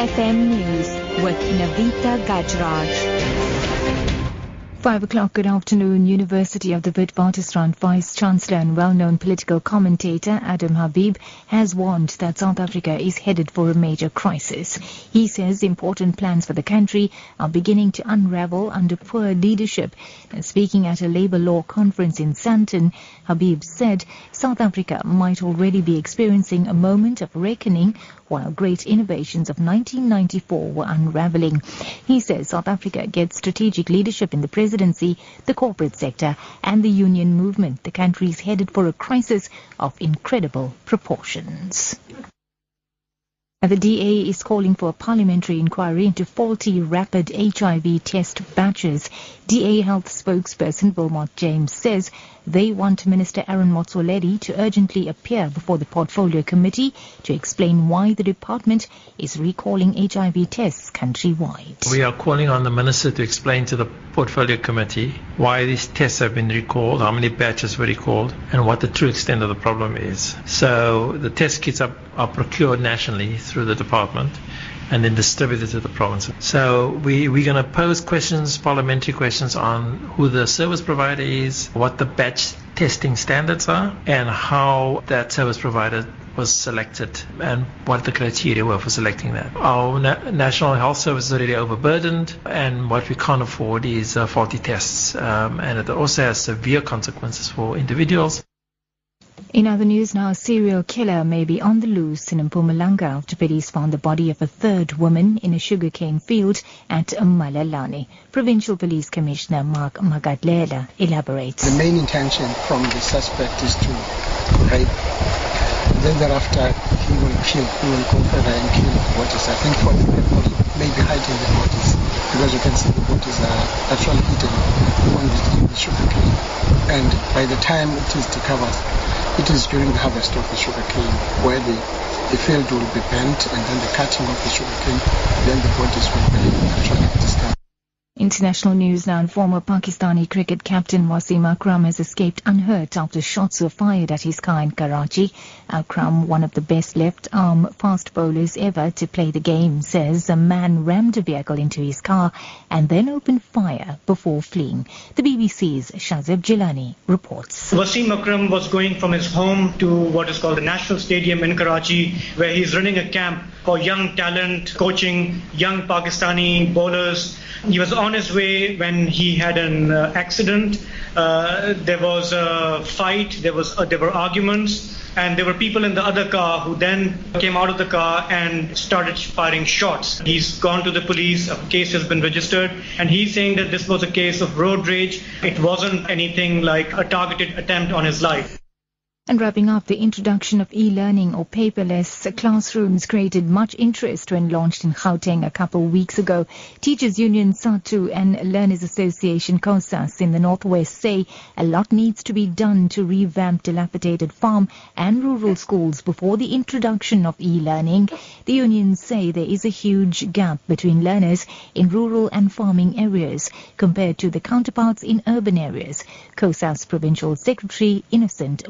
FM News with Navita Gajraj. Five o'clock, good afternoon. University of the Witwatersrand Vice Chancellor and well-known political commentator Adam Habib has warned that South Africa is headed for a major crisis. He says important plans for the country are beginning to unravel under poor leadership. Speaking at a labor law conference in Sandton, Habib said South Africa might already be experiencing a moment of reckoning while great innovations of 1994 were unraveling. He says South Africa gets strategic leadership in the presidency, the corporate sector, and the union movement. The country is headed for a crisis of incredible proportions. The DA is calling for a parliamentary inquiry into faulty rapid HIV test batches. DA Health spokesperson Wilmot James says they want Minister Aaron Motsoaledi to urgently appear before the Portfolio Committee to explain why the department is recalling HIV tests countrywide. We are calling on the Minister to explain to the Portfolio Committee why these tests have been recalled, how many batches were recalled, and what the true extent of the problem is. So the test kits are, are procured nationally through the department and then distributed to the provinces. So we, we're going to pose questions, parliamentary questions on who the service provider is, what the batch testing standards are, and how that service provider was selected and what the criteria were for selecting that. Our na- National Health Service is already overburdened, and what we can't afford is uh, faulty tests, um, and it also has severe consequences for individuals. In other news now, a serial killer may be on the loose in Mpumalanga after police found the body of a third woman in a sugarcane field at Malalane. Provincial Police Commissioner Mark Magadlela elaborates. The main intention from the suspect is to rape. Then thereafter he will kill, he will go further and kill the bodies. I think for the people maybe hiding the bodies because you can see the bodies are actually hidden on the sugarcane. And by the time it is discovered, it is during the harvest of the sugarcane where the, the field will be bent and then the cutting of the sugarcane, then the bodies will be actually discovered. International news now. Former Pakistani cricket captain Wasim Akram has escaped unhurt after shots were fired at his car in Karachi. Akram, one of the best left-arm fast bowlers ever to play the game, says a man rammed a vehicle into his car and then opened fire before fleeing. The BBC's Shahzeb Jillani reports. Wasim Akram was going from his home to what is called the National Stadium in Karachi, where he's running a camp for young talent, coaching young Pakistani bowlers. He was on his way when he had an uh, accident. Uh, there was a fight. There was uh, there were arguments, and there were people in the other car who then came out of the car and started firing shots. He's gone to the police. A case has been registered, and he's saying that this was a case of road rage. It wasn't anything like a targeted attempt on his life. And wrapping up, the introduction of e-learning or paperless classrooms created much interest when launched in Gauteng a couple of weeks ago. Teachers Union SADTU and Learners Association COSAS in the Northwest say a lot needs to be done to revamp dilapidated farm and rural schools before the introduction of e-learning. The unions say there is a huge gap between learners in rural and farming areas compared to the counterparts in urban areas. COSAS Provincial Secretary Innocent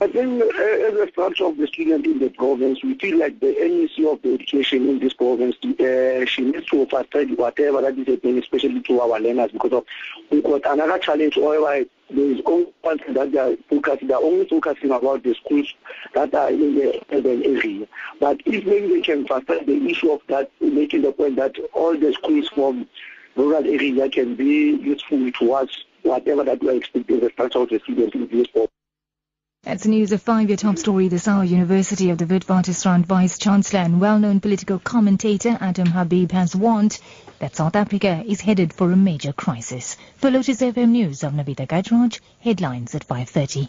I think uh, as a structure of the student in the province, we feel like the MEC of the education in this province, uh, she needs to frustrate whatever that is happening, especially to our learners, because of we've got another challenge whereby there is only that they are focusing, they are only focusing about the schools that are in the urban area. But if maybe they can frustrate the issue of that, making the point that all the schools from rural area can be useful towards whatever that we are expecting the structure of the student in this province. That's news of five-year top story this hour. University of the Witwatersrand Vice Chancellor and well-known political commentator Adam Habib has warned that South Africa is headed for a major crisis. For Lotus FM News, I'm Navita Gajraj. Headlines at 5.30.